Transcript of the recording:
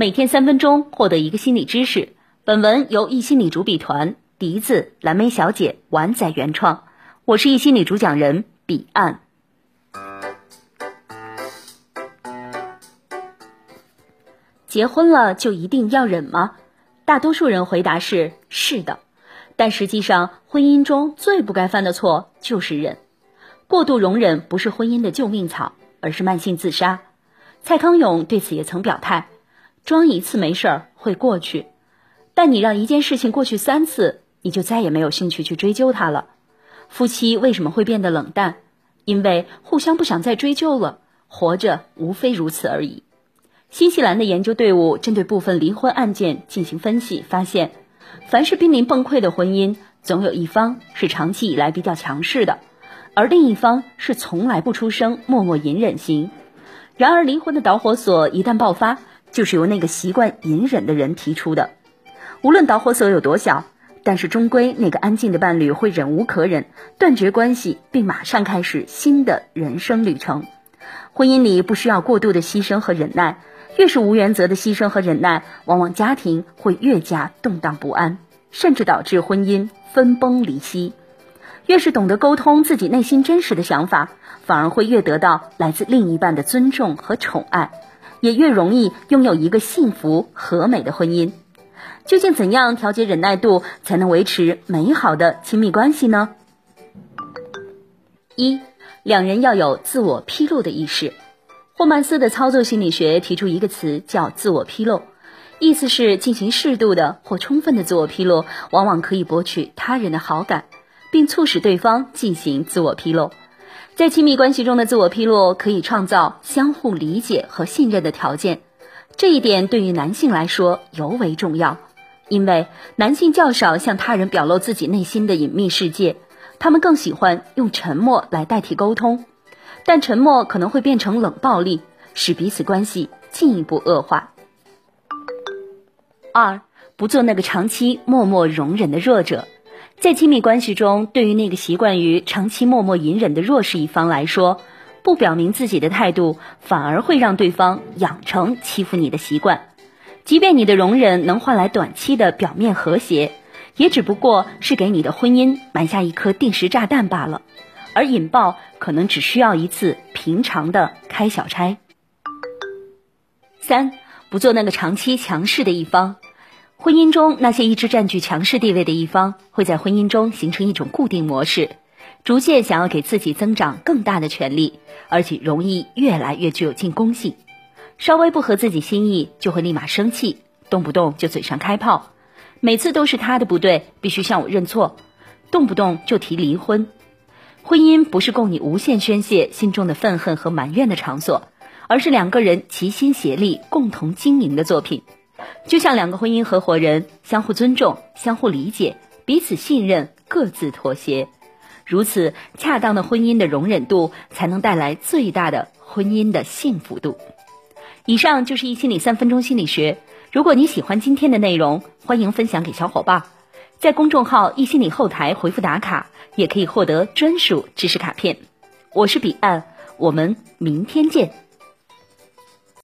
每天三分钟，获得一个心理知识。本文由易心理主笔团笛子、蓝莓小姐、丸仔原创。我是易心理主讲人彼岸。结婚了就一定要忍吗？大多数人回答是是的，但实际上，婚姻中最不该犯的错就是忍。过度容忍不是婚姻的救命草，而是慢性自杀。蔡康永对此也曾表态。装一次没事儿会过去，但你让一件事情过去三次，你就再也没有兴趣去追究它了。夫妻为什么会变得冷淡？因为互相不想再追究了。活着无非如此而已。新西兰的研究队伍针对部分离婚案件进行分析，发现，凡是濒临崩溃的婚姻，总有一方是长期以来比较强势的，而另一方是从来不出声、默默隐忍型。然而，离婚的导火索一旦爆发，就是由那个习惯隐忍的人提出的，无论导火索有多小，但是终归那个安静的伴侣会忍无可忍，断绝关系，并马上开始新的人生旅程。婚姻里不需要过度的牺牲和忍耐，越是无原则的牺牲和忍耐，往往家庭会越加动荡不安，甚至导致婚姻分崩离析。越是懂得沟通自己内心真实的想法，反而会越得到来自另一半的尊重和宠爱。也越容易拥有一个幸福和美的婚姻。究竟怎样调节忍耐度，才能维持美好的亲密关系呢？一，两人要有自我披露的意识。霍曼斯的操作心理学提出一个词叫“自我披露”，意思是进行适度的或充分的自我披露，往往可以博取他人的好感，并促使对方进行自我披露。在亲密关系中的自我披露可以创造相互理解和信任的条件，这一点对于男性来说尤为重要，因为男性较少向他人表露自己内心的隐秘世界，他们更喜欢用沉默来代替沟通，但沉默可能会变成冷暴力，使彼此关系进一步恶化。二，不做那个长期默默容忍的弱者。在亲密关系中，对于那个习惯于长期默默隐忍的弱势一方来说，不表明自己的态度，反而会让对方养成欺负你的习惯。即便你的容忍能换来短期的表面和谐，也只不过是给你的婚姻埋下一颗定时炸弹罢了。而引爆可能只需要一次平常的开小差。三，不做那个长期强势的一方。婚姻中那些一直占据强势地位的一方，会在婚姻中形成一种固定模式，逐渐想要给自己增长更大的权利，而且容易越来越具有进攻性。稍微不合自己心意，就会立马生气，动不动就嘴上开炮，每次都是他的不对，必须向我认错，动不动就提离婚。婚姻不是供你无限宣泄心中的愤恨和埋怨的场所，而是两个人齐心协力共同经营的作品。就像两个婚姻合伙人相互尊重、相互理解、彼此信任、各自妥协，如此恰当的婚姻的容忍度，才能带来最大的婚姻的幸福度。以上就是一心理三分钟心理学。如果你喜欢今天的内容，欢迎分享给小伙伴，在公众号“一心理”后台回复打卡，也可以获得专属知识卡片。我是彼岸，我们明天见。